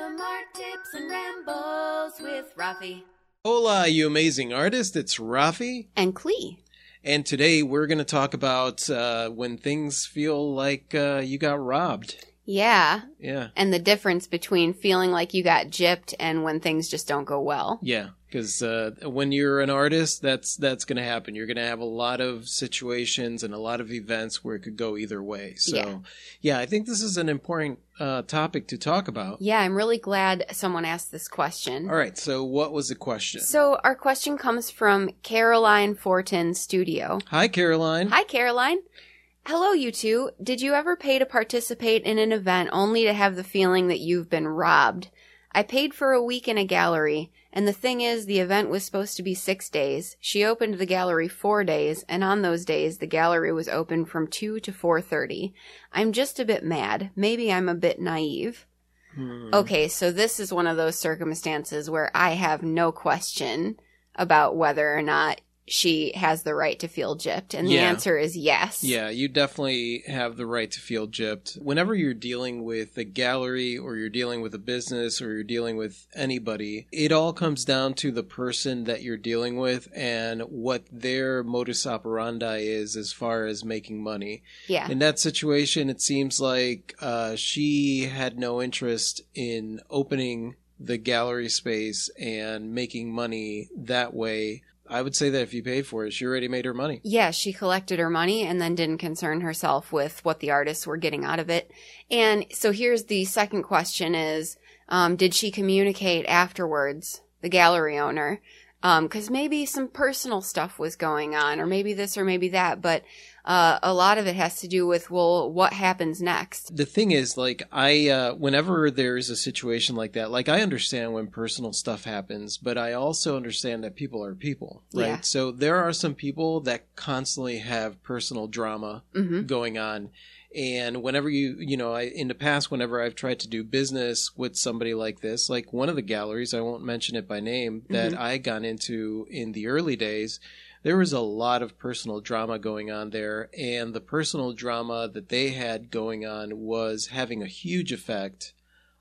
Random art tips and rambles with Rafi Hola, you amazing artist. It's Rafi. and Klee. And today we're going to talk about uh, when things feel like uh, you got robbed. Yeah, Yeah. and the difference between feeling like you got gypped and when things just don't go well. Yeah. Because uh, when you're an artist, that's that's going to happen. You're going to have a lot of situations and a lot of events where it could go either way. So, Yeah. yeah, I think this is an important uh, topic to talk about. Yeah, I'm really glad someone asked this question. All right. So, what was the question? So, our question comes from Caroline Fortin Studio. Hi, Caroline. Hi, Caroline. Hello, you two. Did you ever pay to participate in an event only to have the feeling that you've been robbed? I paid for a week in a gallery, and the thing is, the event was supposed to be six days. She opened the gallery four days, and on those days, the gallery was open from 2 to 4.30. I'm just a bit mad. Maybe I'm a bit naive. Hmm. Okay, so this is one of those circumstances where I have no question about whether or not she has the right to feel gypped, and the Yeah. answer is yes. Yeah, you definitely have the right to feel gypped. Whenever you're dealing with a gallery or you're dealing with a business or you're dealing with anybody, it all comes down to the person that you're dealing with and what their modus operandi is as far as making money. Yeah. In that situation, it seems like uh, she had no interest in opening the gallery space and making money that way. I would say that if you paid for it, she already made her money. Yeah, she collected her money and then didn't concern herself with what the artists were getting out of it. And so here's the second question is, um, did she communicate afterwards, the gallery owner? Um, cause maybe some personal stuff was going on or maybe this or maybe that, but, uh, a lot of it has to do with, well, what happens next? the thing is like i uh whenever there's a situation like that like i understand when personal stuff happens but i also understand that people are people right Yeah. so there are some people that constantly have personal drama hmm going on and whenever you you know I, in the past whenever i've tried to do business with somebody like this like one of the galleries i won't mention it by name that Mhm. i got into in the early days there was a lot of personal drama going on there and the personal drama that they had going on was having a huge effect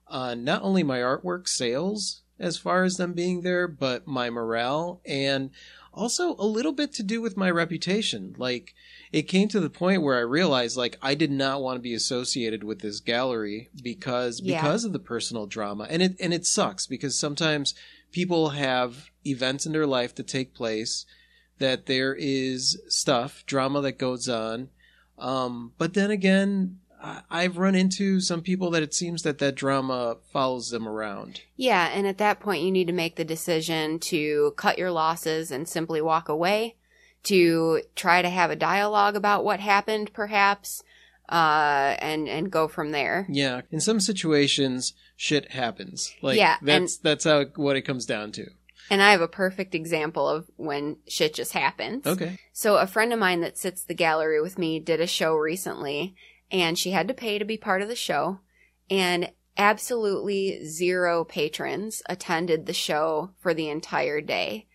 on not only my artwork sales as far as them being there but my morale and also a little bit to do with my reputation like it came to the point where I realized like I did not want to be associated with this gallery because Yeah. because of the personal drama. And it and it sucks because sometimes people have events in their life that take place that there is stuff, drama that goes on. Um but then again, I- I've run into some people that it seems that that drama follows them around. Yeah, and at that point, you need to make the decision to cut your losses and simply walk away, to try to have a dialogue about what happened, perhaps, uh, and and go from there. Yeah, in some situations shit happens. Like Yeah, that's that's how what it comes down to. And I have a perfect example of when shit just happens. Okay. So a friend of mine that sits the gallery with me did a show recently, and she had to pay to be part of the show, and absolutely zero patrons attended the show for the entire day,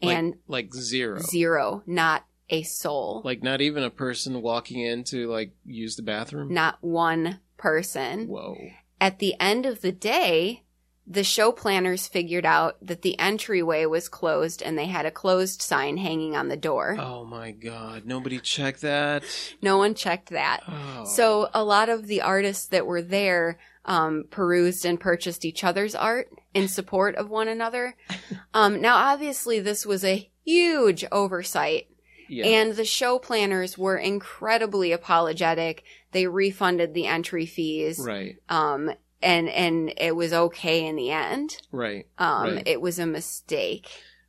Like- and like zero. zero, not a soul, Like not even a person walking in to like use the bathroom. not one person. Whoa. At the end of the day, the show planners figured out that the entryway was closed and they had a closed sign hanging on the door. Oh my god. Nobody checked that. No one checked that. Oh. So a lot of the artists that were there um, perused and purchased each other's art in support of one another. Um, now, obviously, this was a huge oversight, yeah. and the show planners were incredibly apologetic. They refunded the entry fees, right. um, and and it was okay in the end. Right. Um, Right. It was a mistake.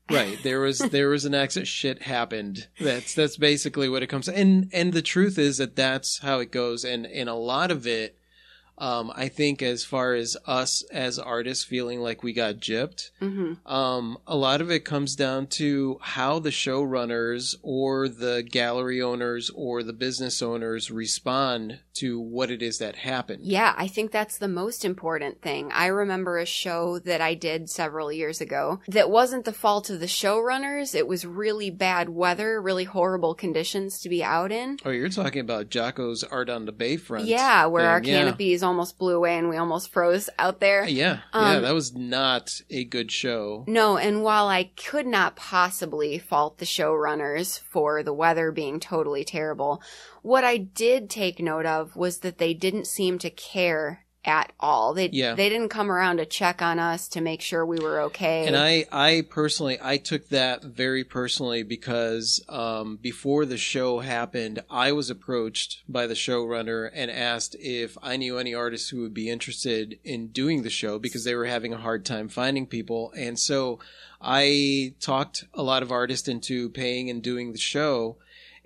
Right. There was there was an accident. Shit happened. That's that's basically what it comes. To. And and the truth is that that's how it goes. And and a lot of it, um, I think, as far as us as artists feeling like we got gypped, hmm um, a lot of it comes down to how the showrunners or the gallery owners or the business owners respond to what it is that happened. Yeah, I think that's the most important thing. I remember a show that I did several years ago that wasn't the fault of the showrunners. It was really bad weather, really horrible conditions to be out in. Oh, you're talking about Jocko's art on the Bayfront. Yeah, where our thing, yeah. canopy is almost blew away and we almost froze out there. Yeah, yeah, Um, that was not a good show. No, and while I could not possibly fault the showrunners for the weather being totally terrible, what I did take note of was that they didn't seem to care at all. They Yeah. they didn't come around to check on us to make sure we were okay. And I, I personally, I took that very personally because um, before the show happened, I was approached by the showrunner and asked if I knew any artists who would be interested in doing the show because they were having a hard time finding people. And so I talked a lot of artists into paying and doing the show.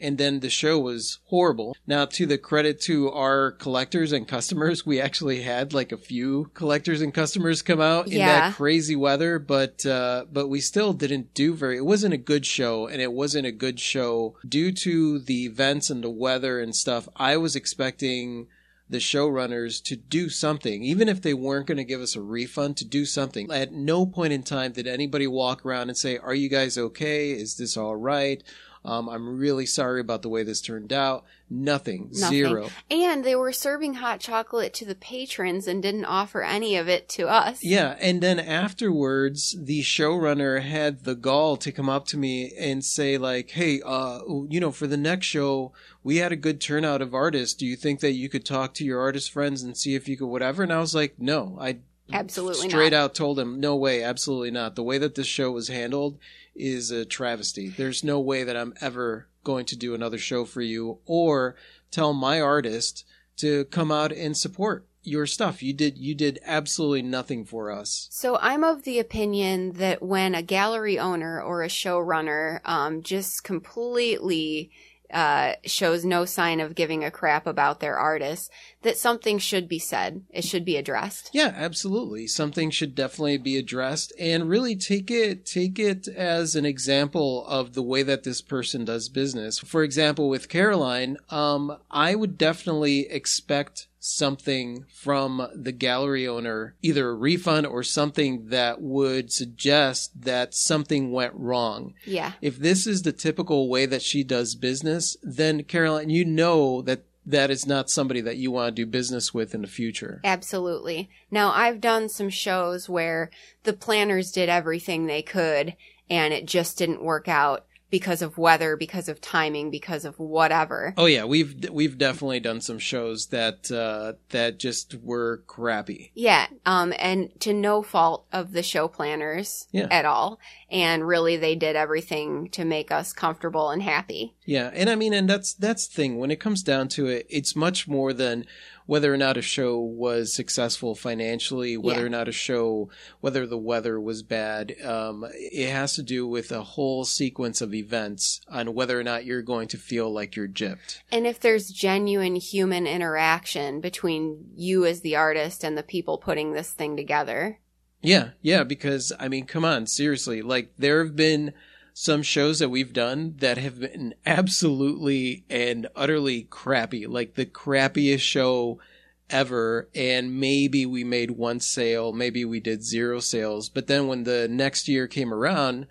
And then the show was horrible. Now, to the credit to our collectors and customers, we actually had like a few collectors and customers come out in Yeah. that crazy weather, but uh, but we still didn't do very. It wasn't a good show, and it wasn't a good show due to the events and the weather and stuff. I was expecting the showrunners to do something, even if they weren't going to give us a refund, to do something. At no point in time did anybody walk around and say, "Are you guys okay? Is this all right?" Um, I'm really sorry about the way this turned out. Nothing. Nothing. Zero. and they were serving hot chocolate to the patrons and didn't offer any of it to us. Yeah, and then afterwards, the showrunner had the gall to come up to me and say, like, "Hey, uh, you know, for the next show, we had a good turnout of artists. Do you think that you could talk to your artist friends and see if you could whatever?" And I was like, "No, I Absolutely straight not. out told him, no way, absolutely not. The way that this show was handled is a travesty. There's no way that I'm ever going to do another show for you or tell my artist to come out and support your stuff. You did you did absolutely nothing for us. So I'm of the opinion that when a gallery owner or a showrunner um, just completely uh, shows no sign of giving a crap about their artists, that something should be said. It should be addressed. Yeah, absolutely. Something should definitely be addressed and really take it take it as an example of the way that this person does business. For example, with Caroline, um, I would definitely expect something from the gallery owner, either a refund or something that would suggest that something went wrong. Yeah. If this is the typical way that she does business, then Caroline, you know that that is not somebody that you want to do business with in the future. Absolutely. Now, I've done some shows where the planners did everything they could and it just didn't work out because of weather, because of timing, because of whatever. Oh yeah, we've we've definitely done some shows that uh, that just were crappy. Yeah, um, and to no fault of the show planners Yeah. at all. And really, they did everything to make us comfortable and happy. Yeah, and I mean, and that's that's the thing. When it comes down to it, it's much more than whether or not a show was successful financially, whether Yeah. or not a show, whether the weather was bad. Um, it has to do with a whole sequence of events on whether or not you're going to feel like you're gypped. And if there's genuine human interaction between you as the artist and the people putting this thing together. Yeah, yeah, because I mean, come on, seriously. Like there have been some shows that we've done that have been absolutely and utterly crappy, like the crappiest show ever and maybe we made one sale, maybe we did zero sales, but then when the next year came around,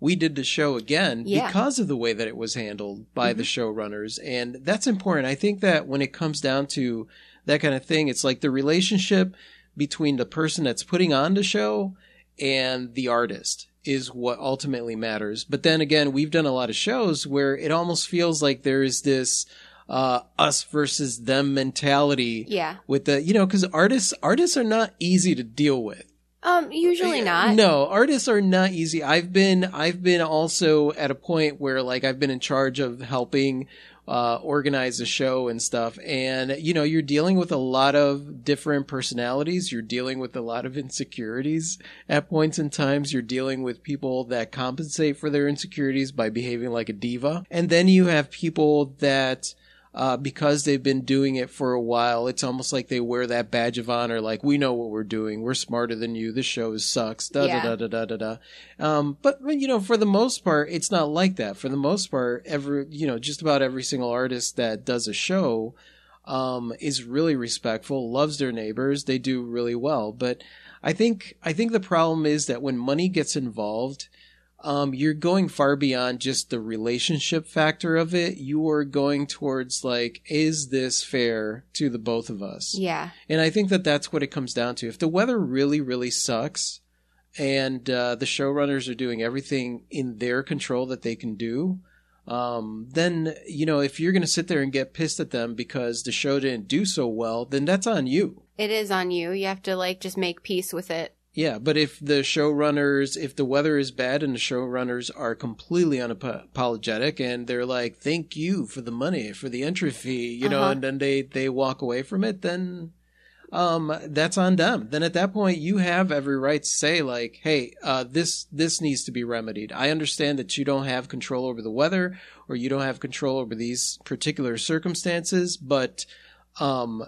we did the show again Yeah. because of the way that it was handled by the mm-hmm. showrunners and that's important. I think that when it comes down to that kind of thing, it's like the relationship between the person that's putting on the show and the artist is what ultimately matters. But then again, we've done a lot of shows where it almost feels like there is this uh, us versus them mentality Yeah. with the, you know, because artists artists are not easy to deal with. Um, usually not. No, artists are not easy. I've been I've been also at a point where like I've been in charge of helping uh, organize a show and stuff, and you know you're dealing with a lot of different personalities. You're dealing with a lot of insecurities at points in times. You're dealing with people that compensate for their insecurities by behaving like a diva, and then you have people that uh, because they've been doing it for a while, it's almost like they wear that badge of honor. Like we know what we're doing. We're smarter than you. This show sucks. Da Yeah. da da da da da. Um, but you know, for the most part, it's not like that. For the most part, every you know, just about every single artist that does a show um, is really respectful, loves their neighbors. They do really well. But I think I think the problem is that when money gets involved, um, you're going far beyond just the relationship factor of it. You are going towards like, is this fair to the both of us? Yeah. And I think that that's what it comes down to. If the weather really, really sucks, and uh, the showrunners are doing everything in their control that they can do, um, then you know if you're going to sit there and get pissed at them because the show didn't do so well, then that's on you. It is on you. You have to like just make peace with it. Yeah, but if the showrunners, if the weather is bad and the showrunners are completely unapologetic and they're like, "Thank you for the money, for the entry fee," you know, Uh-huh. and then they they walk away from it, then um that's on them. Then at that point you have every right to say like, "Hey, uh this this needs to be remedied. I understand that you don't have control over the weather or you don't have control over these particular circumstances, but um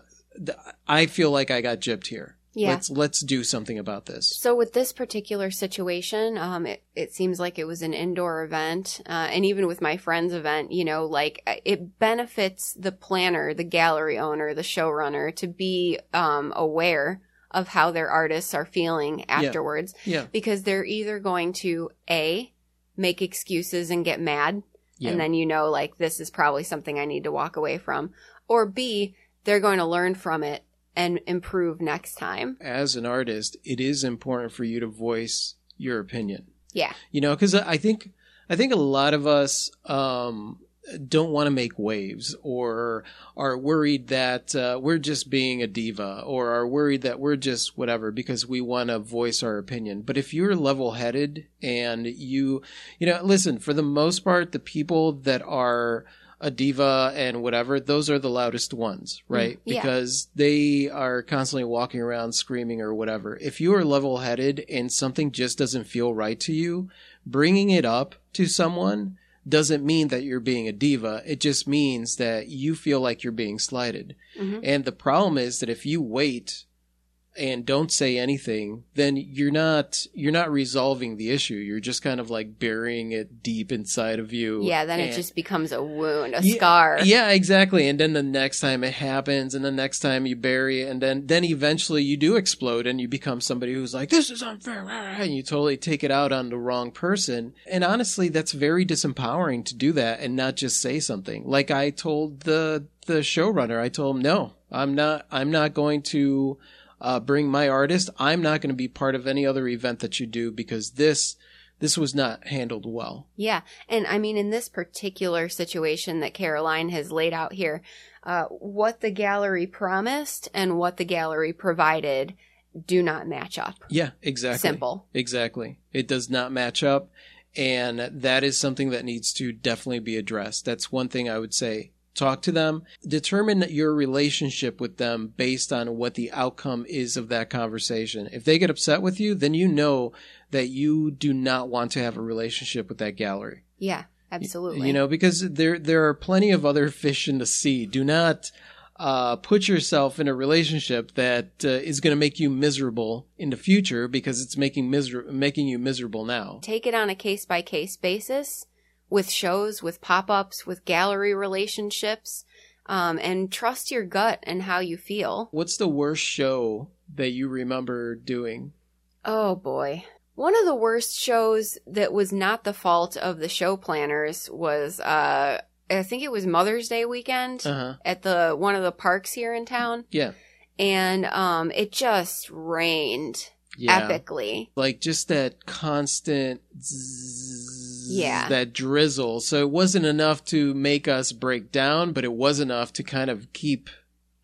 I feel like I got gypped here. Yeah. Let's let's do something about this." So with this particular situation, um, it, it seems like it was an indoor event, uh, and even with my friend's event, you know, like uh, it benefits the planner, the gallery owner, the showrunner to be um, aware of how their artists are feeling afterwards, Yeah. because they're either going to a make excuses and get mad, Yeah. and then you know, like this is probably something I need to walk away from, or b they're going to learn from it and improve next time. as an artist, it is important for you to voice your opinion. Yeah. You know, because I think I think a lot of us um, don't want to make waves, or are worried that uh, we're just being a diva, or are worried that we're just whatever because we want to voice our opinion. But if you're level-headed and you, you know, listen, for the most part, the people that are a diva and whatever, those are the loudest ones, right? Mm, yeah. Because they are constantly walking around screaming or whatever. If you are level headed and something just doesn't feel right to you, bringing it up to someone doesn't mean that you're being a diva. It just means that you feel like you're being slighted. Mhm. And the problem is that if you wait and don't say anything, then you're not you're not resolving the issue. You're just kind of like burying it deep inside of you. Yeah, then it just becomes a wound, a Yeah, scar. Yeah, exactly. And then the next time it happens, and the next time you bury it, and then then eventually you do explode, and you become somebody who's like, "This is unfair," and you totally take it out on the wrong person. And honestly, that's very disempowering to do that and not just say something. Like I told the the showrunner, I told him, "No, I'm not. I'm not going to." Uh, bring my artist. I'm not going to be part of any other event that you do because this this was not handled well. Yeah. And I mean, in this particular situation that Caroline has laid out here, uh, what the gallery promised and what the gallery provided do not match up. Yeah, exactly. Simple. Exactly. It does not match up. And that is something that needs to definitely be addressed. That's one thing I would say. Talk to them, determine your relationship with them based on what the outcome is of that conversation. If they get upset with you, then you know that you do not want to have a relationship with that gallery. Yeah, absolutely. You know, because there there are plenty of other fish in the sea. Do not uh, put yourself in a relationship that uh, is going to make you miserable in the future because it's making miser- making you miserable now. take it on a case by case basis with shows, with pop ups, with gallery relationships, um, and trust your gut and how you feel. What's the worst show that you remember doing? Oh boy. One of the worst shows that was not the fault of the show planners was, uh, I think it was Mother's Day weekend Uh huh. at the one of the parks here in town, Yeah. and um, it just rained Yeah. epically. Like just that constant. Zzz, Yeah. That drizzle. So it wasn't enough to make us break down, but it was enough to kind of keep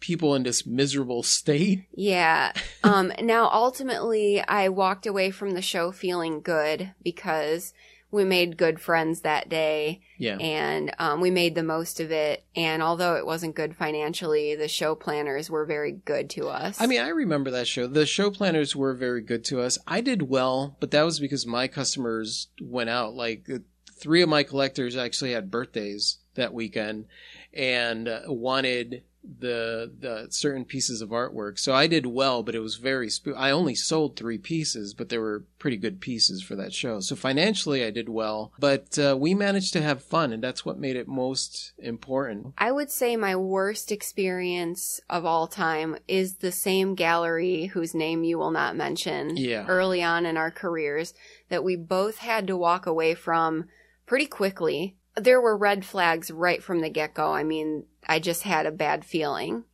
people in this miserable state. Yeah. Um, now, ultimately, I walked away from the show feeling good because we made good friends that day Yeah. and um, we made the most of it. And although it wasn't good financially, the show planners were very good to us. I mean, I remember that show. The show planners were very good to us. I did well, but that was because my customers went out. Like uh, three of my collectors actually had birthdays that weekend and uh, wanted the the certain pieces of artwork. So I did well, but it was very sp- I only sold 3 pieces, but they were pretty good pieces for that show. So financially I did well, but uh, we managed to have fun and that's what made it most important. I would say my worst experience of all time is the same gallery whose name you will not mention Yeah. early on in our careers that we both had to walk away from pretty quickly. There were red flags right from the get go. I mean, I just had a bad feeling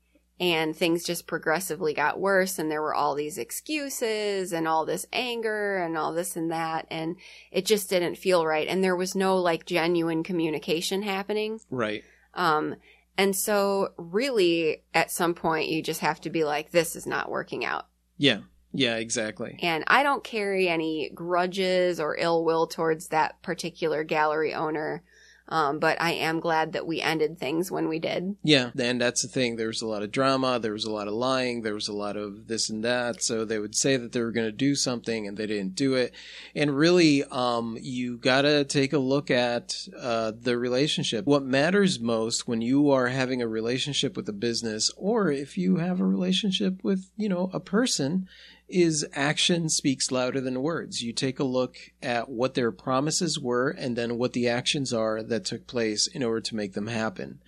and things just progressively got worse and there were all these excuses and all this anger and all this and that and it just didn't feel right and there was no like genuine communication happening Right. um, and so really at some point you just have to be like, this is not working out. Yeah. Yeah, exactly. And I don't carry any grudges or ill will towards that particular gallery owner. Um, but I am glad that we ended things when we did. Yeah, and that's the thing. There was a lot of drama. There was a lot of lying. There was a lot of this and that. So they would say that they were going to do something and they didn't do it. And really, um, you got to take a look at uh, the relationship. What matters most when you are having a relationship with a business, or if you have a relationship with, you know, a person, is action speaks louder than words. You take a look at what their promises were and then what the actions are that took place in order to make them happen.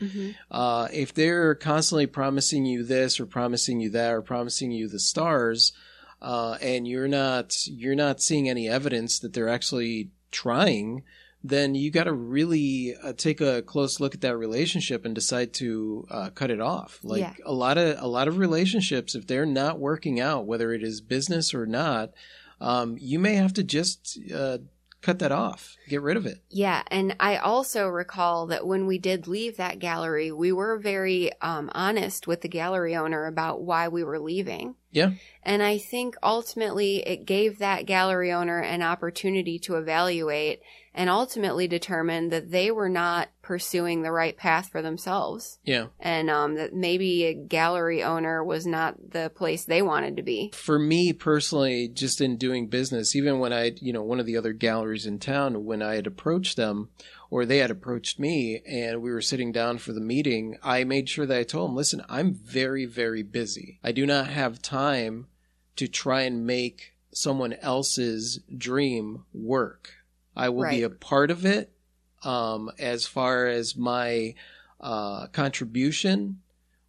Uh, if they're constantly promising you this or promising you that or promising you the stars, uh, and you're not you're not seeing any evidence that they're actually trying, then you got to really uh, take a close look at that relationship and decide to uh, cut it off. Like Yeah. a lot of a lot of relationships, if they're not working out, whether it is business or not, um, you may have to just uh, cut that off, get rid of it. Yeah, and I also recall that when we did leave that gallery, we were very um, honest with the gallery owner about why we were leaving. Yeah. And I think ultimately it gave that gallery owner an opportunity to evaluate and ultimately determine that they were not pursuing the right path for themselves. Yeah. And um, that maybe a gallery owner was not the place they wanted to be. for me personally, just in doing business, even when I, you know, one of the other galleries in town, when I had approached them or they had approached me and we were sitting down for the meeting, I made sure that I told them, listen, I'm very, very busy. I do not have time to try and make someone else's dream work. I will be a part of it um, as far as my uh, contribution.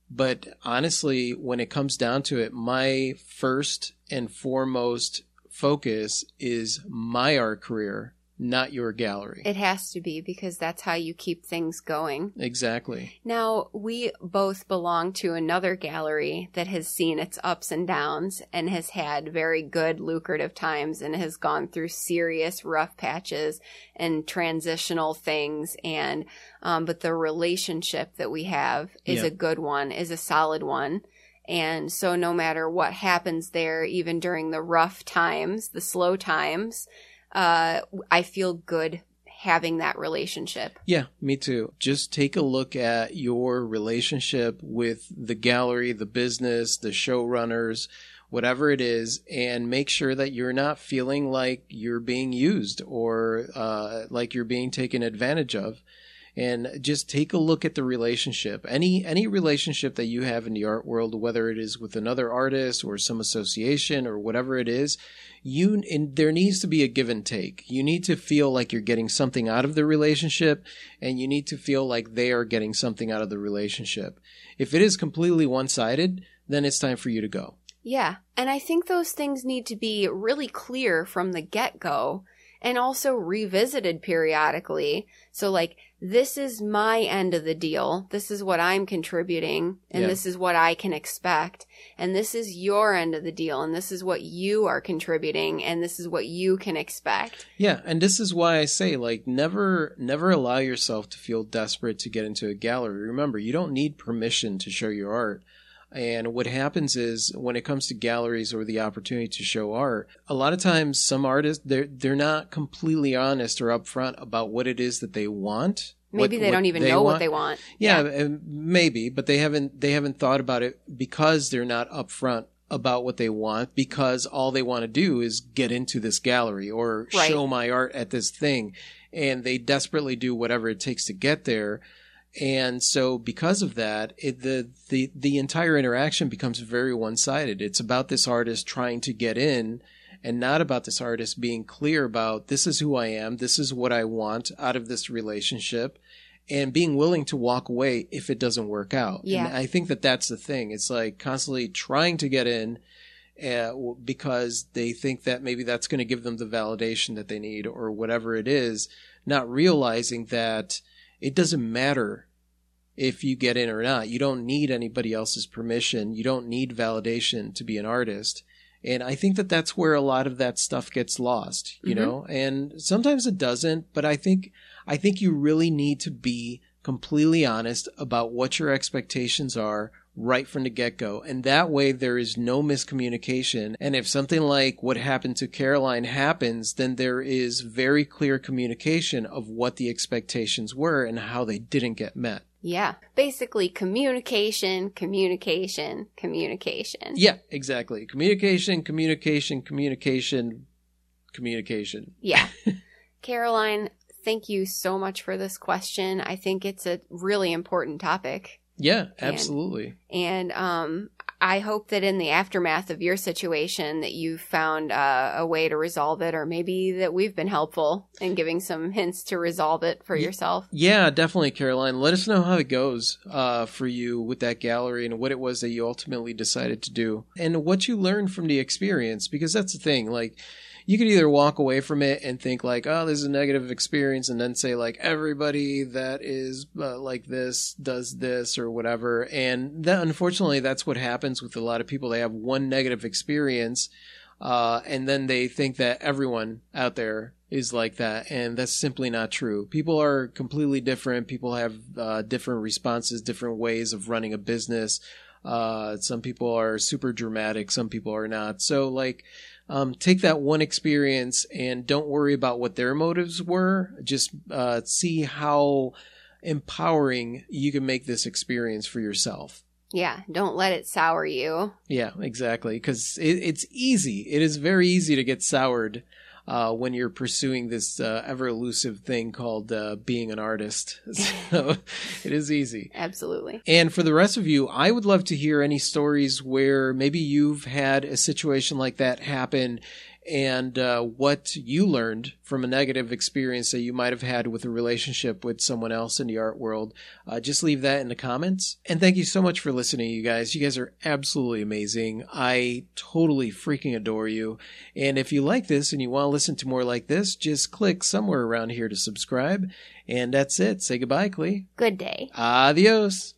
But honestly, when it comes down to it, my first and foremost focus is my art career, not your gallery. It has to be because that's how you keep things going. exactly. Now, we both belong to another gallery that has seen its ups and downs and has had very good, lucrative times and has gone through serious rough patches and transitional things. And, um, but the relationship that we have is Yeah. a good one, is a solid one. And so no matter what happens there, even during the rough times, the slow times, uh, I feel good having that relationship. Yeah, me too. Just take a look at your relationship with the gallery, the business, the showrunners, whatever it is, and make sure that you're not feeling like you're being used or uh, like you're being taken advantage of. And just take a look at the relationship. Any any relationship that you have in the art world, whether it is with another artist or some association or whatever it is, you and there needs to be a give and take. You need to feel like you're getting something out of the relationship and you need to feel like they are getting something out of the relationship. If it is completely one-sided, then it's time for you to go. Yeah. And I think those things need to be really clear from the get go and also revisited periodically. So, like, this is my end of the deal. This is what I'm contributing, and Yeah. this is what I can expect. And this is your end of the deal, and this is what you are contributing, and this is what you can expect. Yeah, and this is why I say like never never allow yourself to feel desperate to get into a gallery. Remember, you don't need permission to show your art. And what happens is when it comes to galleries or the opportunity to show art, a lot of times some artists they're they're not completely honest or upfront about what it is that they want. Maybe what- they what don't even they know want. what they want. Yeah, and maybe, but they haven't they haven't thought about it because they're not upfront about what they want because all they want to do is get into this gallery or Right. show my art at this thing and they desperately do whatever it takes to get there And so because of that, it, the, the, the entire interaction becomes very one-sided. It's about this artist trying to get in and not about this artist being clear about this is who I am, this is what I want out of this relationship, and being willing to walk away if it doesn't work out. Yeah. And I think that that's the thing. It's like constantly trying to get in uh, because they think that maybe that's going to give them the validation that they need or whatever it is, not realizing that it doesn't matter if you get in or not. You don't need anybody else's permission. You don't need validation to be an artist. And I think that that's where a lot of that stuff gets lost, you Mhm. know, and sometimes it doesn't, but I think, I think you really need to be completely honest about what your expectations are right from the get go. And that way there is no miscommunication. And if something like what happened to Caroline happens, then there is very clear communication of what the expectations were and how they didn't get met. Yeah. Basically, communication, communication, communication. Yeah, exactly. Communication, communication, communication, communication. Yeah. Caroline, thank you so much for this question. I think it's a really important topic. Yeah, absolutely. And um, I hope that in the aftermath of your situation that you've found uh, a way to resolve it, or maybe that we've been helpful in giving some hints to resolve it for yourself. Yeah, definitely, Caroline. Let us know how it goes uh, for you with that gallery and what it was that you ultimately decided to do and what you learned from the experience. Because that's the thing. Like, you could either walk away from it and think like, oh, this is a negative experience, and then say like everybody that is uh, like this does this or whatever. And that, unfortunately, that's what happens with a lot of people. They have one negative experience, uh, and then they think that everyone out there is like that, and that's simply not true. People are completely different. People have uh, different responses, different ways of running a business. Uh, some people are super dramatic, some people are not. So, like, um, take that one experience and don't worry about what their motives were. Just uh, see how empowering you can make this experience for yourself. Yeah, don't let it sour you. Yeah, exactly. Because it, it's easy. It is very easy to get soured uh, when you're pursuing this uh, ever elusive thing called uh, being an artist. So it is easy. Absolutely. And for the rest of you, I would love to hear any stories where maybe you've had a situation like that happen and uh, what you learned from a negative experience that you might have had with a relationship with someone else in the art world. Uh, just leave that in the comments. And thank you so much for listening, you guys. You guys are absolutely amazing. I totally freaking adore you. And if you like this and you want to listen to more like this, just click somewhere around here to subscribe. And that's it. Say goodbye, Klee. Good day. Adios.